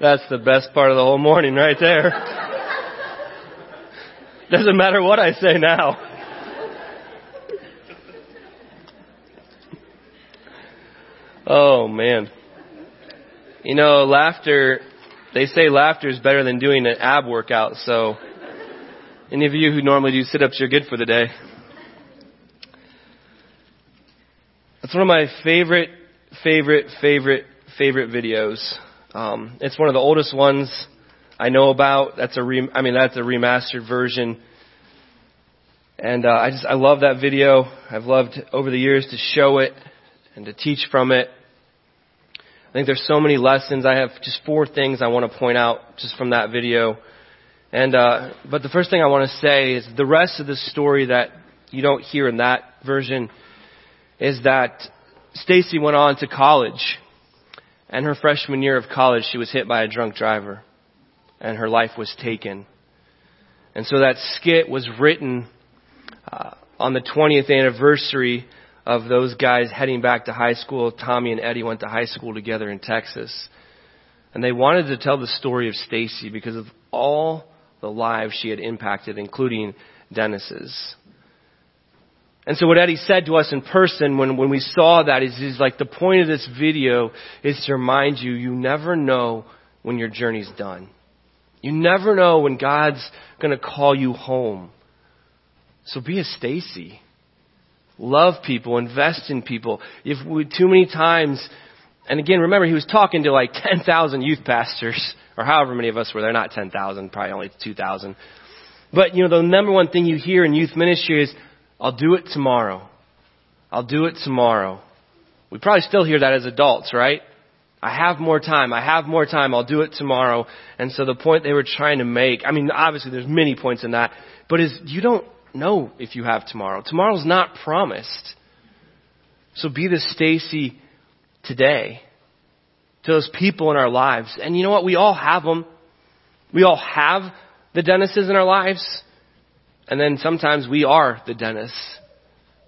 That's the best part of the whole morning right there. Doesn't matter what I say now. Oh man. You know, laughter, they say laughter is better than doing an ab workout, so any of you who normally do sit-ups, you're good for the day. It's one of my favorite, favorite, favorite, favorite videos. Um, it's one of the oldest ones I know about. That's a re- I mean that's a remastered version, and uh, I just I love that video. I've loved over the years to show it and to teach from it. I think there's so many lessons. I have just four things I want to point out just from that video. And uh, but the first thing I want to say is the rest of the story that you don't hear in that version is that Stacy went on to college and her freshman year of college, she was hit by a drunk driver and her life was taken. And so that skit was written uh, on the 20th anniversary of those guys heading back to high school. Tommy and Eddie went to high school together in Texas. And they wanted to tell the story of Stacy because of all the lives she had impacted, including Dennis's. And so what Eddie said to us in person when, when we saw that is, is like the point of this video is to remind you, you never know when your journey's done. You never know when God's going to call you home. So be a Stacy. Love people, invest in people. If we, too many times, and again, remember he was talking to like 10,000 youth pastors, or however many of us were there, not 10,000, probably only 2,000. But you know, the number one thing you hear in youth ministry is, I'll do it tomorrow. I'll do it tomorrow. We probably still hear that as adults, right? I have more time. I have more time. I'll do it tomorrow. And so the point they were trying to make, I mean, obviously there's many points in that, but is you don't know if you have tomorrow. Tomorrow's not promised. So be the Stacy today to those people in our lives. And you know what? We all have them. We all have the Dennises in our lives. And then sometimes we are the Dennis.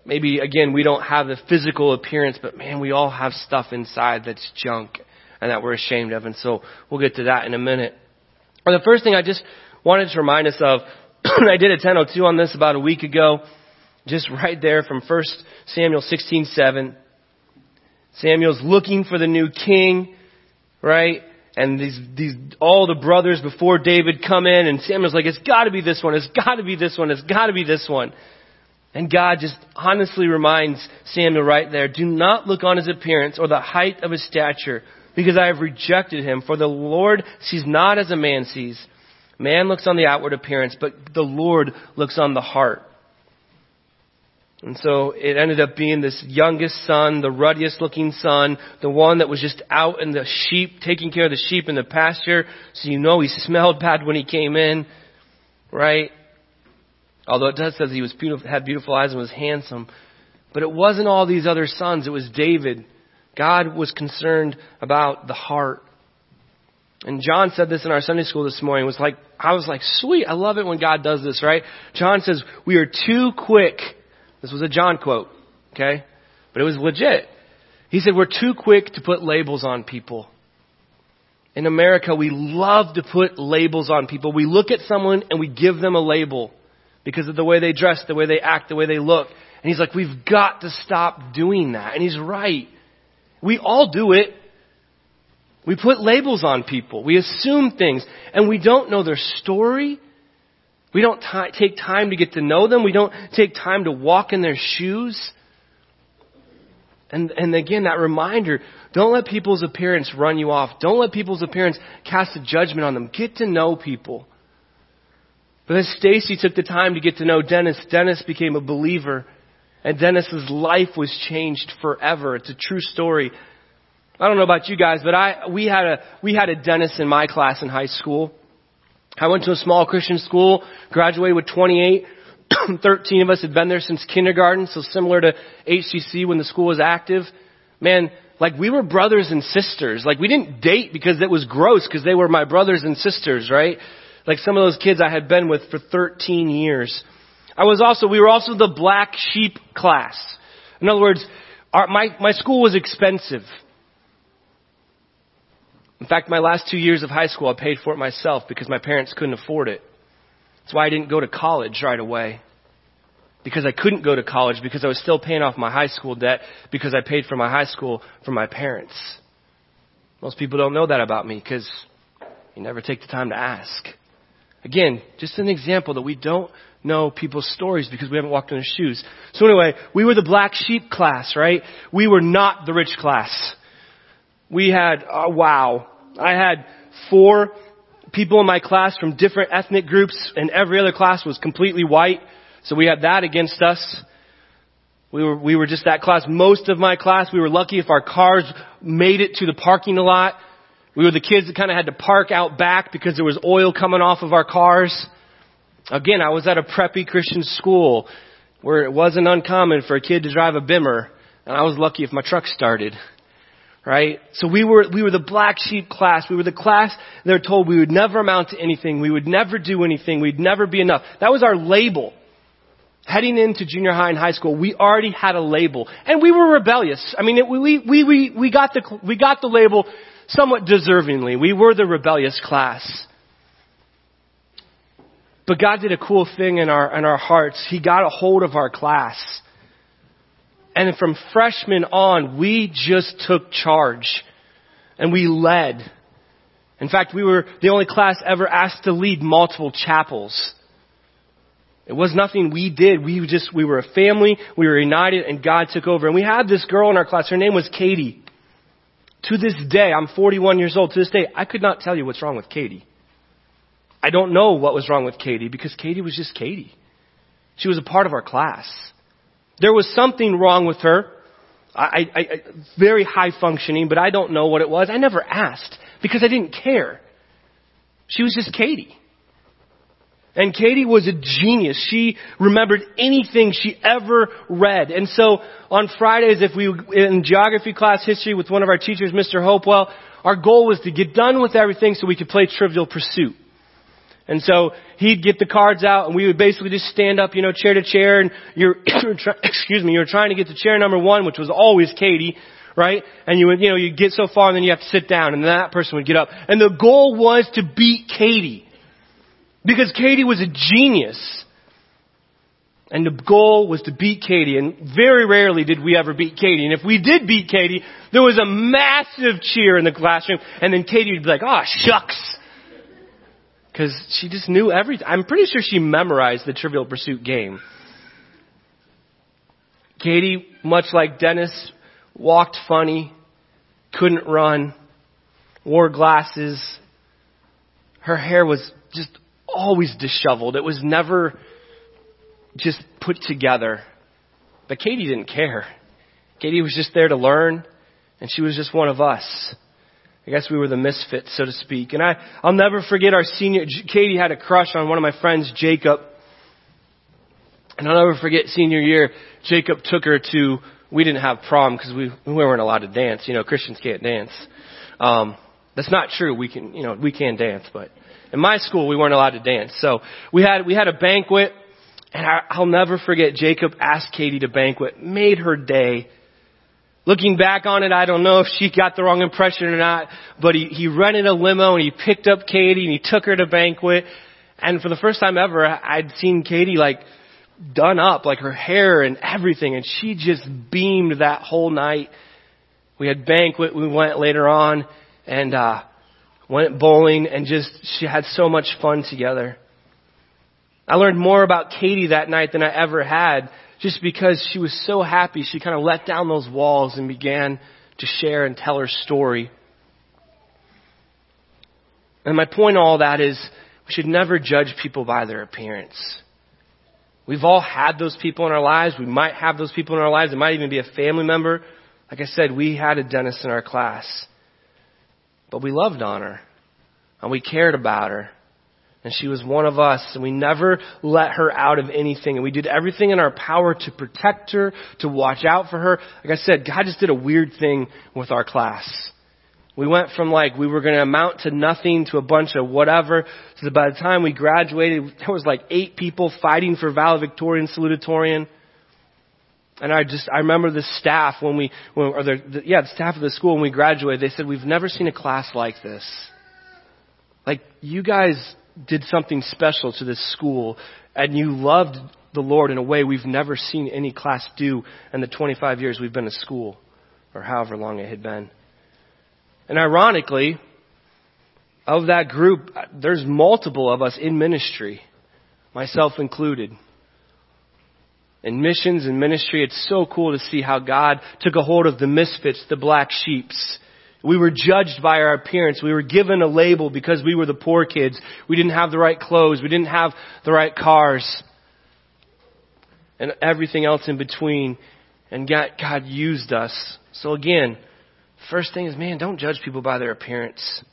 Maybe again, we don't have the physical appearance, but man, we all have stuff inside that's junk and that we're ashamed of. And so we'll get to that in a minute. The first thing I just wanted to remind us of, I did a 1002 on this about a week ago, just right there from 1 Samuel 16:7. Samuel's looking for the new king, right? And these, these, all the brothers before David come in and Samuel's like, it's gotta be this one, it's gotta be this one, it's gotta be this one. And God just honestly reminds Samuel right there, do not look on his appearance or the height of his stature, because I have rejected him. For the Lord sees not as a man sees. Man looks on the outward appearance, but the Lord looks on the heart. And so it ended up being this youngest son, the ruddiest looking son, the one that was just out in the sheep, taking care of the sheep in the pasture. So you know he smelled bad when he came in, right? Although it does says he was beautiful, had beautiful eyes and was handsome. But it wasn't all these other sons, it was David. God was concerned about the heart. And John said this in our Sunday school this morning. Was like, I was like, sweet, I love it when God does this, right? John says, we are too quick this was a John quote, okay? But it was legit. He said, We're too quick to put labels on people. In America, we love to put labels on people. We look at someone and we give them a label because of the way they dress, the way they act, the way they look. And he's like, We've got to stop doing that. And he's right. We all do it. We put labels on people. We assume things. And we don't know their story. We don't t- take time to get to know them. We don't take time to walk in their shoes. And, and again, that reminder, don't let people's appearance run you off. Don't let people's appearance cast a judgment on them. Get to know people. But as Stacy took the time to get to know Dennis, Dennis became a believer. And Dennis's life was changed forever. It's a true story. I don't know about you guys, but I, we had a, we had a Dennis in my class in high school. I went to a small Christian school, graduated with 28. 13 of us had been there since kindergarten, so similar to HCC when the school was active. Man, like we were brothers and sisters. Like we didn't date because it was gross because they were my brothers and sisters, right? Like some of those kids I had been with for 13 years. I was also, we were also the black sheep class. In other words, our, my, my school was expensive. In fact, my last two years of high school, I paid for it myself because my parents couldn't afford it. That's why I didn't go to college right away. Because I couldn't go to college because I was still paying off my high school debt because I paid for my high school from my parents. Most people don't know that about me because you never take the time to ask. Again, just an example that we don't know people's stories because we haven't walked in their shoes. So anyway, we were the black sheep class, right? We were not the rich class. We had, uh, wow, I had four people in my class from different ethnic groups and every other class was completely white. So we had that against us. We were, we were just that class. Most of my class, we were lucky if our cars made it to the parking lot. We were the kids that kind of had to park out back because there was oil coming off of our cars. Again, I was at a preppy Christian school where it wasn't uncommon for a kid to drive a Bimmer, and I was lucky if my truck started. Right? So we were, we were the black sheep class. We were the class they're told we would never amount to anything. We would never do anything. We'd never be enough. That was our label. Heading into junior high and high school, we already had a label. And we were rebellious. I mean, it, we, we, we, we got the, we got the label somewhat deservingly. We were the rebellious class. But God did a cool thing in our, in our hearts. He got a hold of our class. And from freshman on, we just took charge. And we led. In fact, we were the only class ever asked to lead multiple chapels. It was nothing we did. We just, we were a family. We were united and God took over. And we had this girl in our class. Her name was Katie. To this day, I'm 41 years old. To this day, I could not tell you what's wrong with Katie. I don't know what was wrong with Katie because Katie was just Katie. She was a part of our class. There was something wrong with her. I, I, I, very high functioning, but I don't know what it was. I never asked because I didn't care. She was just Katie. And Katie was a genius. She remembered anything she ever read. And so on Fridays, if we, in geography class history with one of our teachers, Mr. Hopewell, our goal was to get done with everything so we could play Trivial Pursuit. And so he'd get the cards out and we would basically just stand up, you know, chair to chair and you're, excuse me, you're trying to get to chair number one, which was always Katie, right? And you would, you know, you get so far and then you have to sit down and then that person would get up. And the goal was to beat Katie. Because Katie was a genius. And the goal was to beat Katie. And very rarely did we ever beat Katie. And if we did beat Katie, there was a massive cheer in the classroom. And then Katie would be like, oh, shucks. Because she just knew everything. I'm pretty sure she memorized the Trivial Pursuit game. Katie, much like Dennis, walked funny, couldn't run, wore glasses. Her hair was just always disheveled. It was never just put together. But Katie didn't care. Katie was just there to learn, and she was just one of us. I guess we were the misfits, so to speak. And I, I'll never forget our senior, Katie had a crush on one of my friends, Jacob. And I'll never forget senior year, Jacob took her to, we didn't have prom because we, we weren't allowed to dance. You know, Christians can't dance. Um, that's not true. We can, you know, we can dance, but in my school, we weren't allowed to dance. So we had, we had a banquet, and I, I'll never forget Jacob asked Katie to banquet, made her day. Looking back on it, I don't know if she got the wrong impression or not, but he, he rented a limo and he picked up Katie and he took her to banquet. And for the first time ever, I'd seen Katie like done up, like her hair and everything, and she just beamed that whole night. We had banquet, we went later on, and uh went bowling, and just, she had so much fun together. I learned more about Katie that night than I ever had just because she was so happy. She kind of let down those walls and began to share and tell her story. And my point in all that is we should never judge people by their appearance. We've all had those people in our lives. We might have those people in our lives. It might even be a family member. Like I said, we had a Dennis in our class. But we loved on her. And we cared about her. And she was one of us. And we never let her out of anything. And we did everything in our power to protect her, to watch out for her. Like I said, God just did a weird thing with our class. We went from like we were going to amount to nothing to a bunch of whatever. So by the time we graduated, there was like eight people fighting for valedictorian, salutatorian. And I just, I remember the staff when we, when, or the, the, yeah, the staff of the school when we graduated, they said, we've never seen a class like this. Like, you guys did something special to this school and you loved the Lord in a way we've never seen any class do in the 25 years we've been at school or however long it had been. And ironically, of that group, there's multiple of us in ministry, myself included. In missions and ministry, it's so cool to see how God took a hold of the misfits, the black sheeps. We were judged by our appearance. We were given a label because we were the poor kids. We didn't have the right clothes. We didn't have the right cars. And everything else in between. And God, used us. So again, first thing is, man, don't judge people by their appearance.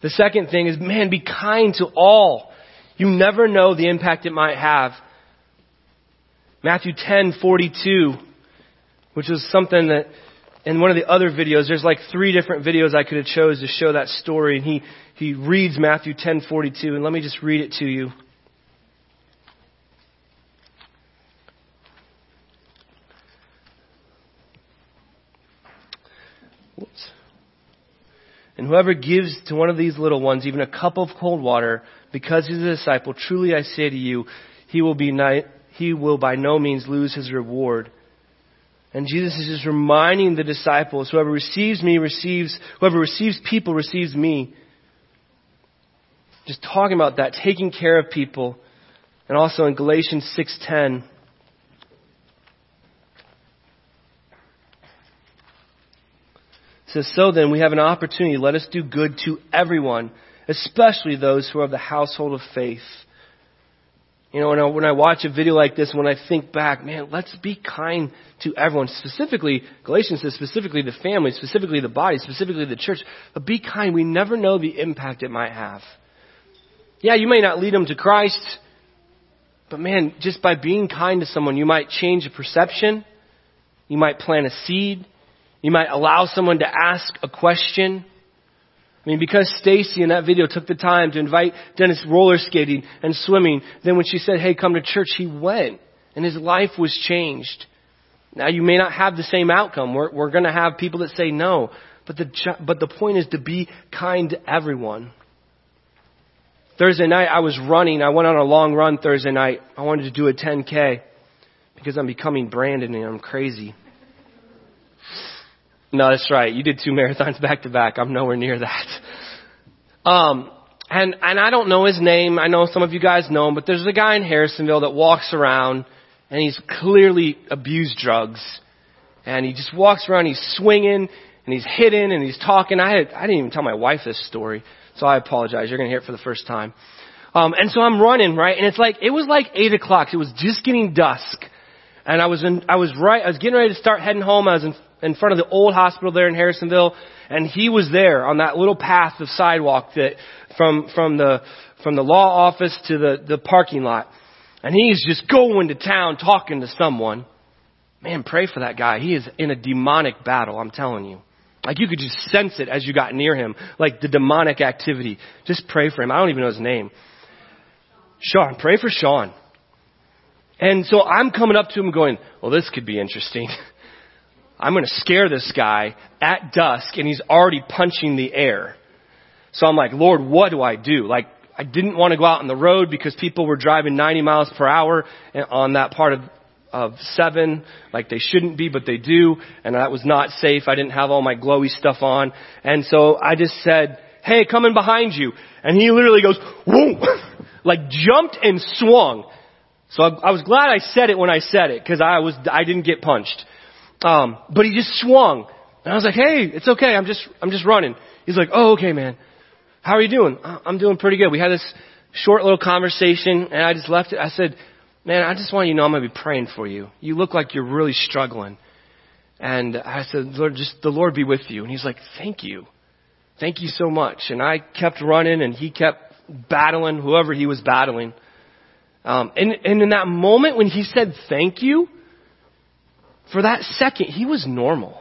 The second thing is, man, be kind to all. You never know the impact it might have. Matthew 10:42, which is something that in one of the other videos, there's like three different videos I could have chose to show that story, and he he reads Matthew 10:42, and let me just read it to you. Whoops. And whoever gives to one of these little ones even a cup of cold water, because he's a disciple, truly I say to you, he will be ni- he will by no means lose his reward. And Jesus is just reminding the disciples, whoever receives me receives, whoever receives people receives me. Just talking about that, taking care of people. And also in Galatians 6:10, says, So then we have an opportunity. Let us do good to everyone, especially those who are of the household of faith. You know, when I, when I watch a video like this, when I think back, man, let's be kind to everyone. Specifically, Galatians says specifically the family, specifically the body, specifically the church. But be kind. We never know the impact it might have. Yeah, you may not lead them to Christ, but man, just by being kind to someone, you might change a perception. You might plant a seed. You might allow someone to ask a question. I mean, because Stacy in that video took the time to invite Dennis roller skating and swimming, then when she said, hey, come to church, he went. And his life was changed. Now you may not have the same outcome. We're, we're going to have people that say no. But the, but the point is to be kind to everyone. Thursday night I was running. I went on a long run Thursday night. I wanted to do a 10K because I'm becoming Brandon and I'm crazy. No, that's right. You did two marathons back to back. I'm nowhere near that. Um, and and I don't know his name. I know some of you guys know him, but there's a guy in Harrisonville that walks around and he's clearly abused drugs, and he just walks around. He's swinging and he's hitting and he's talking. I had I didn't even tell my wife this story, so I apologize. You're gonna hear it for the first time. Um, and so I'm running right, and it's like it was like eight o'clock. It was just getting dusk, and I was in I was right. I was getting ready to start heading home. I was in in front of the old hospital there in Harrisonville, and he was there on that little path of sidewalk that from from the from the law office to the the parking lot, and he's just going to town talking to someone. Man, pray for that guy. He is in a demonic battle. I'm telling you. Like you could just sense it as you got near him, like the demonic activity. Just pray for him. I don't even know his name. Sean, pray for Sean. And so I'm coming up to him going, well, this could be interesting. I'm going to scare this guy at dusk and he's already punching the air. So I'm like, Lord, what do I do? Like, I didn't want to go out on the road because people were driving 90 miles per hour on that part of, of seven, like they shouldn't be, but they do. And that was not safe. I didn't have all my glowy stuff on. And so I just said, hey, coming behind you. And he literally goes, whoa, like jumped and swung. So I, I was glad I said it when I said it because I was, I didn't get punched. Um, but he just swung. And I was like, hey, it's okay. I'm just, I'm just running. He's like, oh, okay, man. How are you doing? I'm doing pretty good. We had this short little conversation and I just left it. I said, man, I just want you to know I'm going to be praying for you. You look like you're really struggling. And I said, Lord, just the Lord be with you. And he's like, thank you. Thank you so much. And I kept running and he kept battling whoever he was battling. Um, and, and in that moment when he said thank you, for that second, he was normal.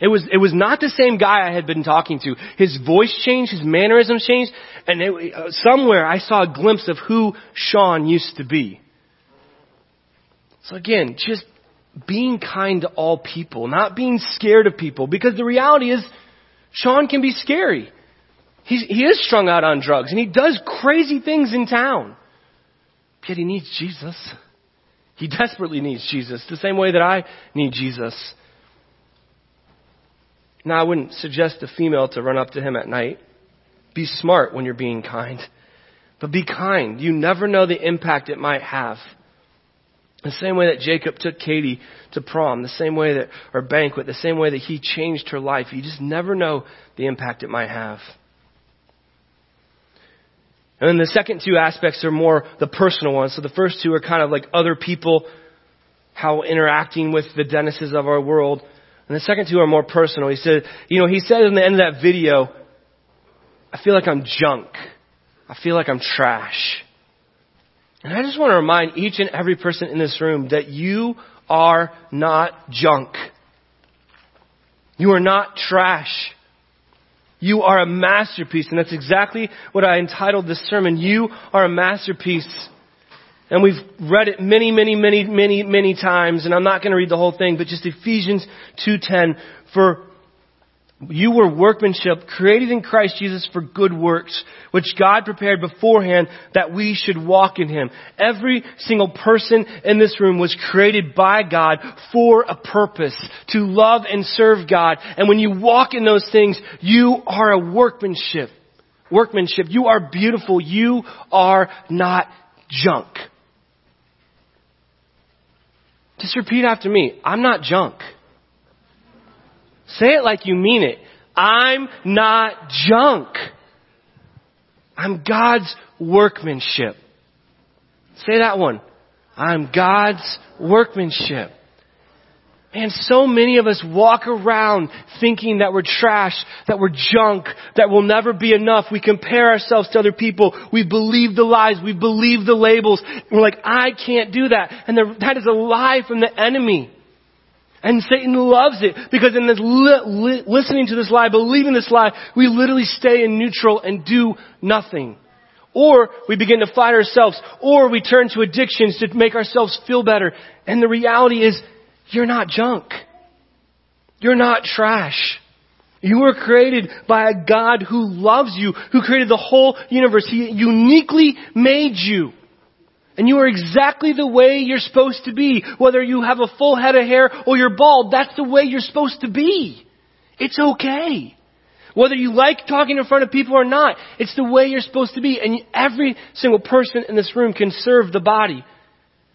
It was, it was not the same guy I had been talking to. His voice changed, his mannerisms changed, and it, uh, somewhere I saw a glimpse of who Sean used to be. So again, just being kind to all people, not being scared of people, because the reality is, Sean can be scary. He's, he is strung out on drugs, and he does crazy things in town. Yet he needs Jesus. He desperately needs Jesus, the same way that I need Jesus. Now, I wouldn't suggest a female to run up to him at night. Be smart when you're being kind. But be kind. You never know the impact it might have. The same way that Jacob took Katie to prom, the same way that, or banquet, the same way that he changed her life. You just never know the impact it might have. And then the second two aspects are more the personal ones. So the first two are kind of like other people, how interacting with the Dennises of our world. And the second two are more personal. He said, you know, he said in the end of that video, I feel like I'm junk. I feel like I'm trash. And I just want to remind each and every person in this room that you are not junk. You are not trash. You are a masterpiece. And that's exactly what I entitled this sermon. You are a masterpiece. And we've read it many, many, many, many, many times. And I'm not going to read the whole thing, but just Ephesians 2.10. For you were workmanship created in Christ Jesus for good works, which God prepared beforehand that we should walk in Him. Every single person in this room was created by God for a purpose, to love and serve God. And when you walk in those things, you are a workmanship. Workmanship. You are beautiful. You are not junk. Just repeat after me. I'm not junk. Say it like you mean it. I'm not junk. I'm God's workmanship. Say that one. I'm God's workmanship. And so many of us walk around thinking that we're trash, that we're junk, that we'll never be enough. We compare ourselves to other people. We believe the lies. We believe the labels. we're like, I can't do that. And that is a lie from the enemy. And Satan loves it because in this li- li- listening to this lie, believing this lie, we literally stay in neutral and do nothing. Or we begin to fight ourselves, or we turn to addictions to make ourselves feel better. And the reality is, you're not junk. You're not trash. You were created by a God who loves you, who created the whole universe. He uniquely made you. And you are exactly the way you're supposed to be. Whether you have a full head of hair or you're bald, that's the way you're supposed to be. It's okay. Whether you like talking in front of people or not, it's the way you're supposed to be. And every single person in this room can serve the body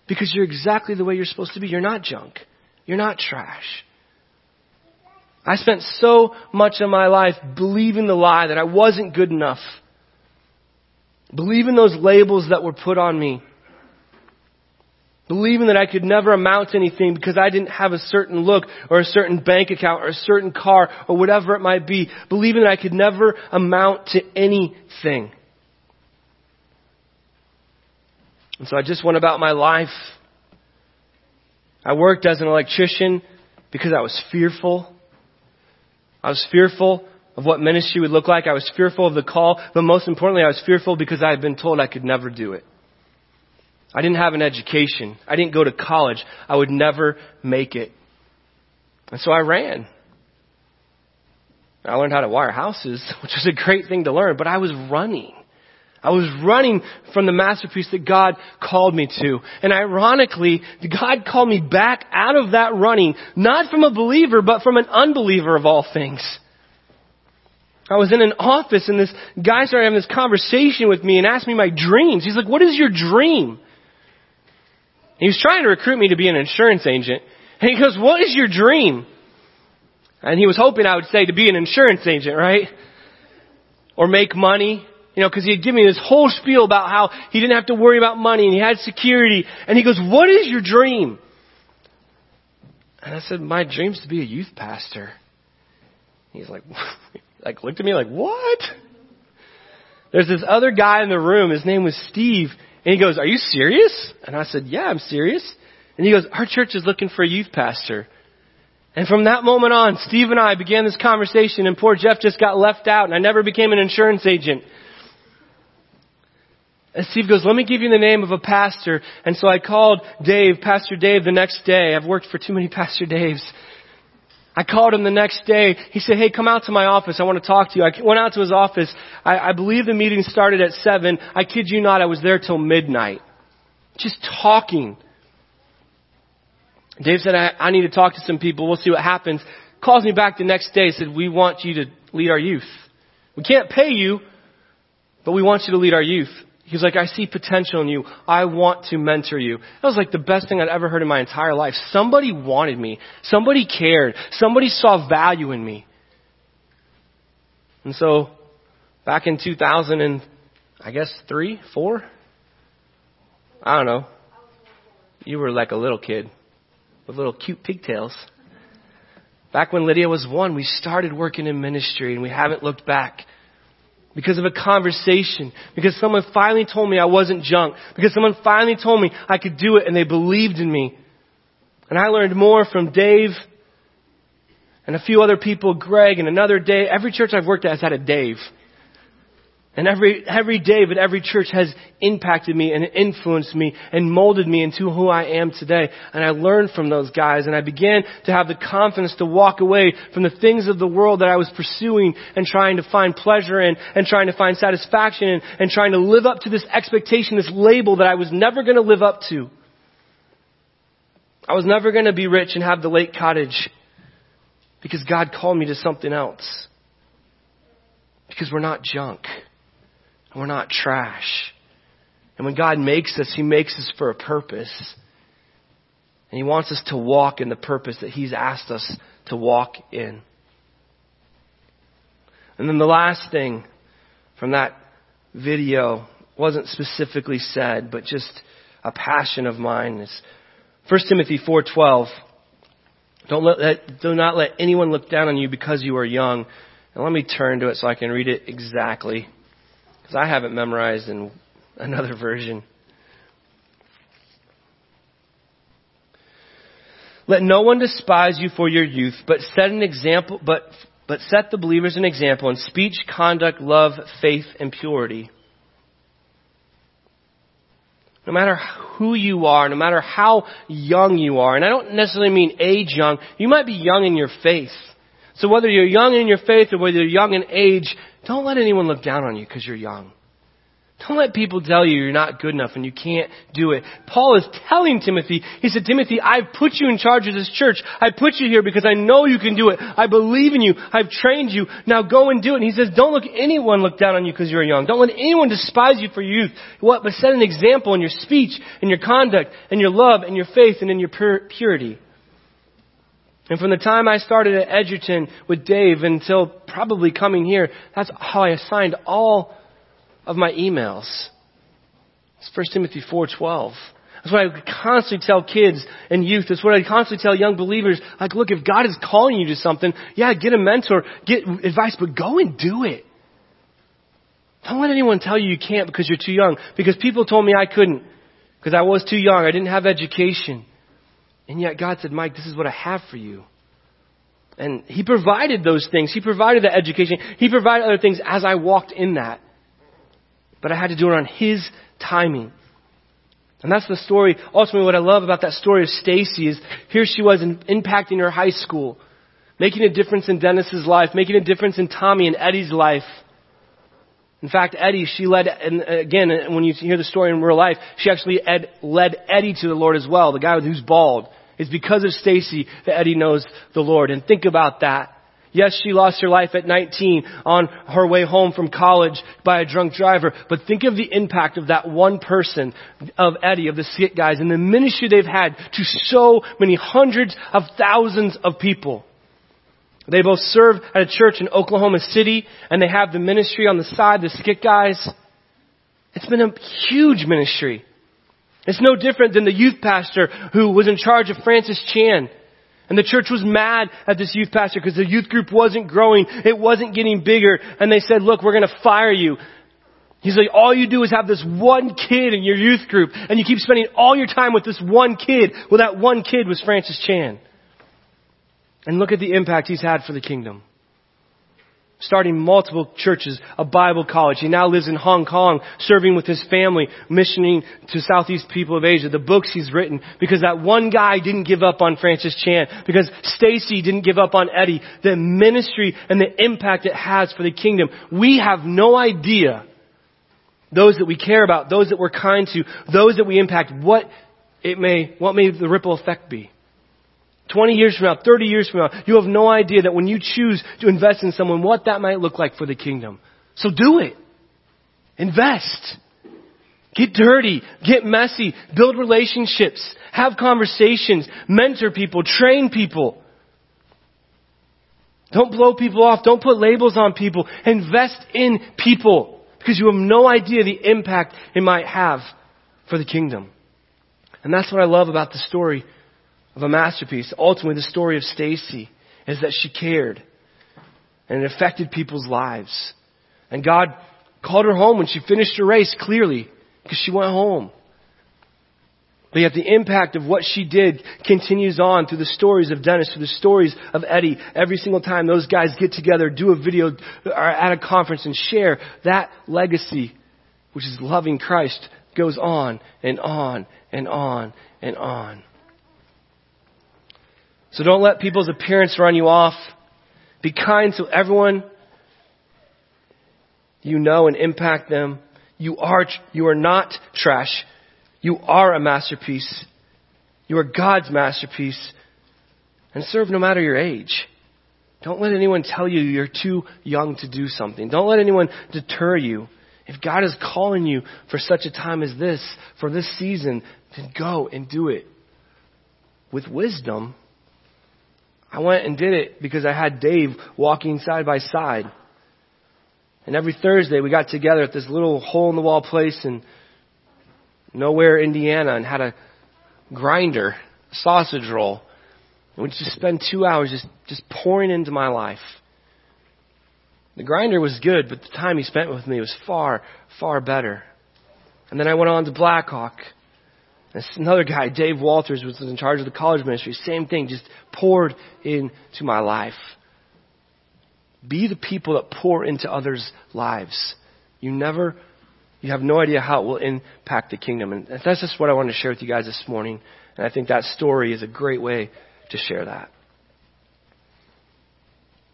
because you're exactly the way you're supposed to be. You're not junk. You're not trash. I spent so much of my life believing the lie that I wasn't good enough. Believing those labels that were put on me believing that I could never amount to anything because I didn't have a certain look or a certain bank account or a certain car or whatever it might be, believing that I could never amount to anything. And so I just went about my life. I worked as an electrician because I was fearful. I was fearful of what ministry would look like. I was fearful of the call, but most importantly, I was fearful because I had been told I could never do it. I didn't have an education. I didn't go to college. I would never make it. And so I ran. I learned how to wire houses, which was a great thing to learn, but I was running. I was running from the masterpiece that God called me to. And ironically, God called me back out of that running, not from a believer, but from an unbeliever of all things. I was in an office and this guy started having this conversation with me and asked me my dreams. He's like, what is your dream? He was trying to recruit me to be an insurance agent. And he goes, what is your dream? And he was hoping I would say to be an insurance agent, right? Or make money. You know, cause he'd give me this whole spiel about how he didn't have to worry about money and he had security. And he goes, what is your dream? And I said, my dream's to be a youth pastor. He's like, like looked at me like, what? There's this other guy in the room. His name was Steve. And he goes, Are you serious? And I said, Yeah, I'm serious. And he goes, Our church is looking for a youth pastor. And from that moment on, Steve and I began this conversation and poor Jeff just got left out and I never became an insurance agent. And Steve goes, let me give you the name of a pastor. And so I called Dave, Pastor Dave, the next day. I've worked for too many Pastor Daves. I called him the next day. He said, hey, come out to my office. I want to talk to you. I went out to his office. I, I believe the meeting started at 7. I kid you not, I was there till midnight. Just talking. Dave said, I, I need to talk to some people. We'll see what happens. Calls me back the next day. Said, we want you to lead our youth. We can't pay you, but we want you to lead our youth. He's like, I see potential in you. I want to mentor you. That was like the best thing I'd ever heard in my entire life. Somebody wanted me. Somebody cared. Somebody saw value in me. And so, back in 2000 and, I guess, three, four? I don't know. You were like a little kid with little cute pigtails. Back when Lydia was one, we started working in ministry and we haven't looked back because of a conversation, because someone finally told me I wasn't junk, because someone finally told me I could do it and they believed in me. And I learned more from Dave and a few other people, Greg and another Dave. Every church I've worked at has had a Dave. And every, every day at every church has impacted me and influenced me and molded me into who I am today. And I learned from those guys and I began to have the confidence to walk away from the things of the world that I was pursuing and trying to find pleasure in and trying to find satisfaction in and trying to live up to this expectation, this label that I was never going to live up to. I was never going to be rich and have the lake cottage because God called me to something else. Because we're not junk. And we're not trash. And when God makes us, He makes us for a purpose. And He wants us to walk in the purpose that He's asked us to walk in. And then the last thing from that video wasn't specifically said, but just a passion of mine is 1 Timothy 4:12. Don't let, do not let anyone look down on you because you are young. And let me turn to it so I can read it exactly because I haven't memorized in another version. Let no one despise you for your youth, but set an example, but, but set the believers an example in speech, conduct, love, faith, and purity. No matter who you are, no matter how young you are, and I don't necessarily mean age young, you might be young in your faith. So whether you're young in your faith or whether you're young in age, don't let anyone look down on you because you're young. Don't let people tell you you're not good enough and you can't do it. Paul is telling Timothy, he said, Timothy, I've put you in charge of this church. I put you here because I know you can do it. I believe in you. I've trained you. Now go and do it. And he says, don't look anyone look down on you because you're young. Don't let anyone despise you for your youth. What? But set an example in your speech, in your conduct, in your love, in your faith, and in your purity. And from the time I started at Edgerton with Dave until probably coming here, that's how I assigned all of my emails. It's 1 Timothy 4.12. That's what I constantly tell kids and youth. That's what I constantly tell young believers. Like, look, if God is calling you to something, yeah, get a mentor, get advice, but go and do it. Don't let anyone tell you you can't because you're too young. Because people told me I couldn't. Because I was too young. I didn't have education. And yet God said, Mike, this is what I have for you. And He provided those things. He provided the education. He provided other things as I walked in that. But I had to do it on His timing. And that's the story. Ultimately, what I love about that story of Stacy is here she was in, impacting her high school, making a difference in Dennis's life, making a difference in Tommy and Eddie's life. In fact, Eddie, she led, and again, when you hear the story in real life, she actually ed, led Eddie to the Lord as well, the guy who's bald. It's because of Stacy that Eddie knows the Lord. And think about that. Yes, she lost her life at 19 on her way home from college by a drunk driver, but think of the impact of that one person, of Eddie, of the Skit guys, and the ministry they've had to so many hundreds of thousands of people. They both serve at a church in Oklahoma City and they have the ministry on the side, the skit guys. It's been a huge ministry. It's no different than the youth pastor who was in charge of Francis Chan. And the church was mad at this youth pastor because the youth group wasn't growing. It wasn't getting bigger. And they said, look, we're going to fire you. He's like, all you do is have this one kid in your youth group and you keep spending all your time with this one kid. Well, that one kid was Francis Chan. And look at the impact he's had for the kingdom. starting multiple churches, a Bible college. He now lives in Hong Kong, serving with his family, missioning to Southeast people of Asia. The books he's written, because that one guy didn't give up on Francis Chan, because Stacy didn't give up on Eddie, the ministry and the impact it has for the kingdom. We have no idea those that we care about, those that we're kind to, those that we impact, what it may, what may the ripple effect be. 20 years from now, 30 years from now, you have no idea that when you choose to invest in someone, what that might look like for the kingdom. So do it. Invest. Get dirty. Get messy. Build relationships. Have conversations. Mentor people. Train people. Don't blow people off. Don't put labels on people. Invest in people because you have no idea the impact it might have for the kingdom. And that's what I love about the story of a masterpiece. Ultimately, the story of Stacy is that she cared and it affected people's lives. And God called her home when she finished her race clearly because she went home. But yet the impact of what she did continues on through the stories of Dennis, through the stories of Eddie. Every single time those guys get together, do a video or at a conference and share that legacy, which is loving Christ, goes on and on and on and on. So don't let people's appearance run you off. Be kind to everyone you know and impact them. You are, you are not trash. You are a masterpiece. You are God's masterpiece. And serve no matter your age. Don't let anyone tell you you're too young to do something. Don't let anyone deter you. If God is calling you for such a time as this, for this season, then go and do it. With wisdom, I went and did it because I had Dave walking side by side. And every Thursday we got together at this little hole in the wall place in nowhere, Indiana, and had a grinder, a sausage roll. And we'd just spend two hours just, just pouring into my life. The grinder was good, but the time he spent with me was far, far better. And then I went on to Blackhawk. This another guy, Dave Walters, was in charge of the college ministry. Same thing, just poured into my life. Be the people that pour into others' lives. You never, you have no idea how it will impact the kingdom. And that's just what I wanted to share with you guys this morning. And I think that story is a great way to share that.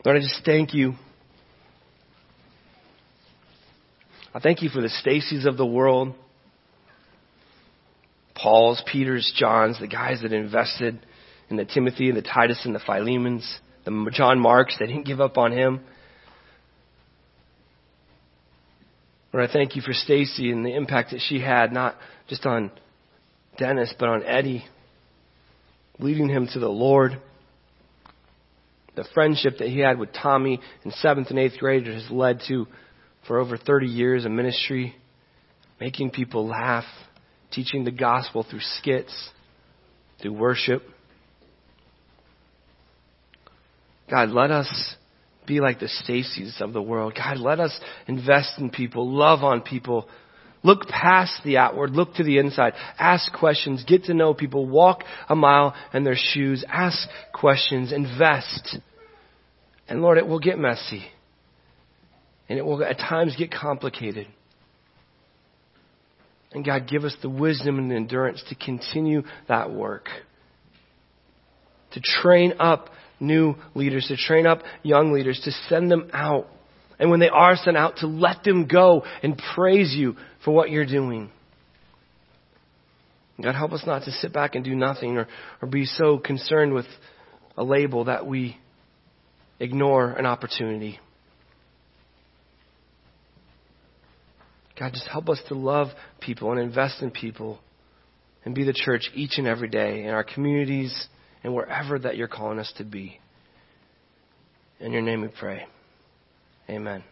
Lord, I just thank you. I thank you for the Stacys of the world. Paul's, Peter's, John's, the guys that invested in the Timothy and the Titus and the Philemons, the John Marks, they didn't give up on him. Lord, I thank you for Stacy and the impact that she had, not just on Dennis, but on Eddie, leading him to the Lord. The friendship that he had with Tommy in seventh and eighth grade has led to, for over 30 years, a ministry, making people laugh, teaching the gospel through skits, through worship. God, let us be like the Stacys of the world. God, let us invest in people, love on people, look past the outward, look to the inside, ask questions, get to know people, walk a mile in their shoes, ask questions, invest. And Lord, it will get messy. And it will at times get complicated. And God, give us the wisdom and the endurance to continue that work. To train up new leaders, to train up young leaders, to send them out. And when they are sent out, to let them go and praise you for what you're doing. God, help us not to sit back and do nothing or, or be so concerned with a label that we ignore an opportunity. God, just help us to love people and invest in people and be the church each and every day in our communities and wherever that you're calling us to be. In your name we pray. Amen.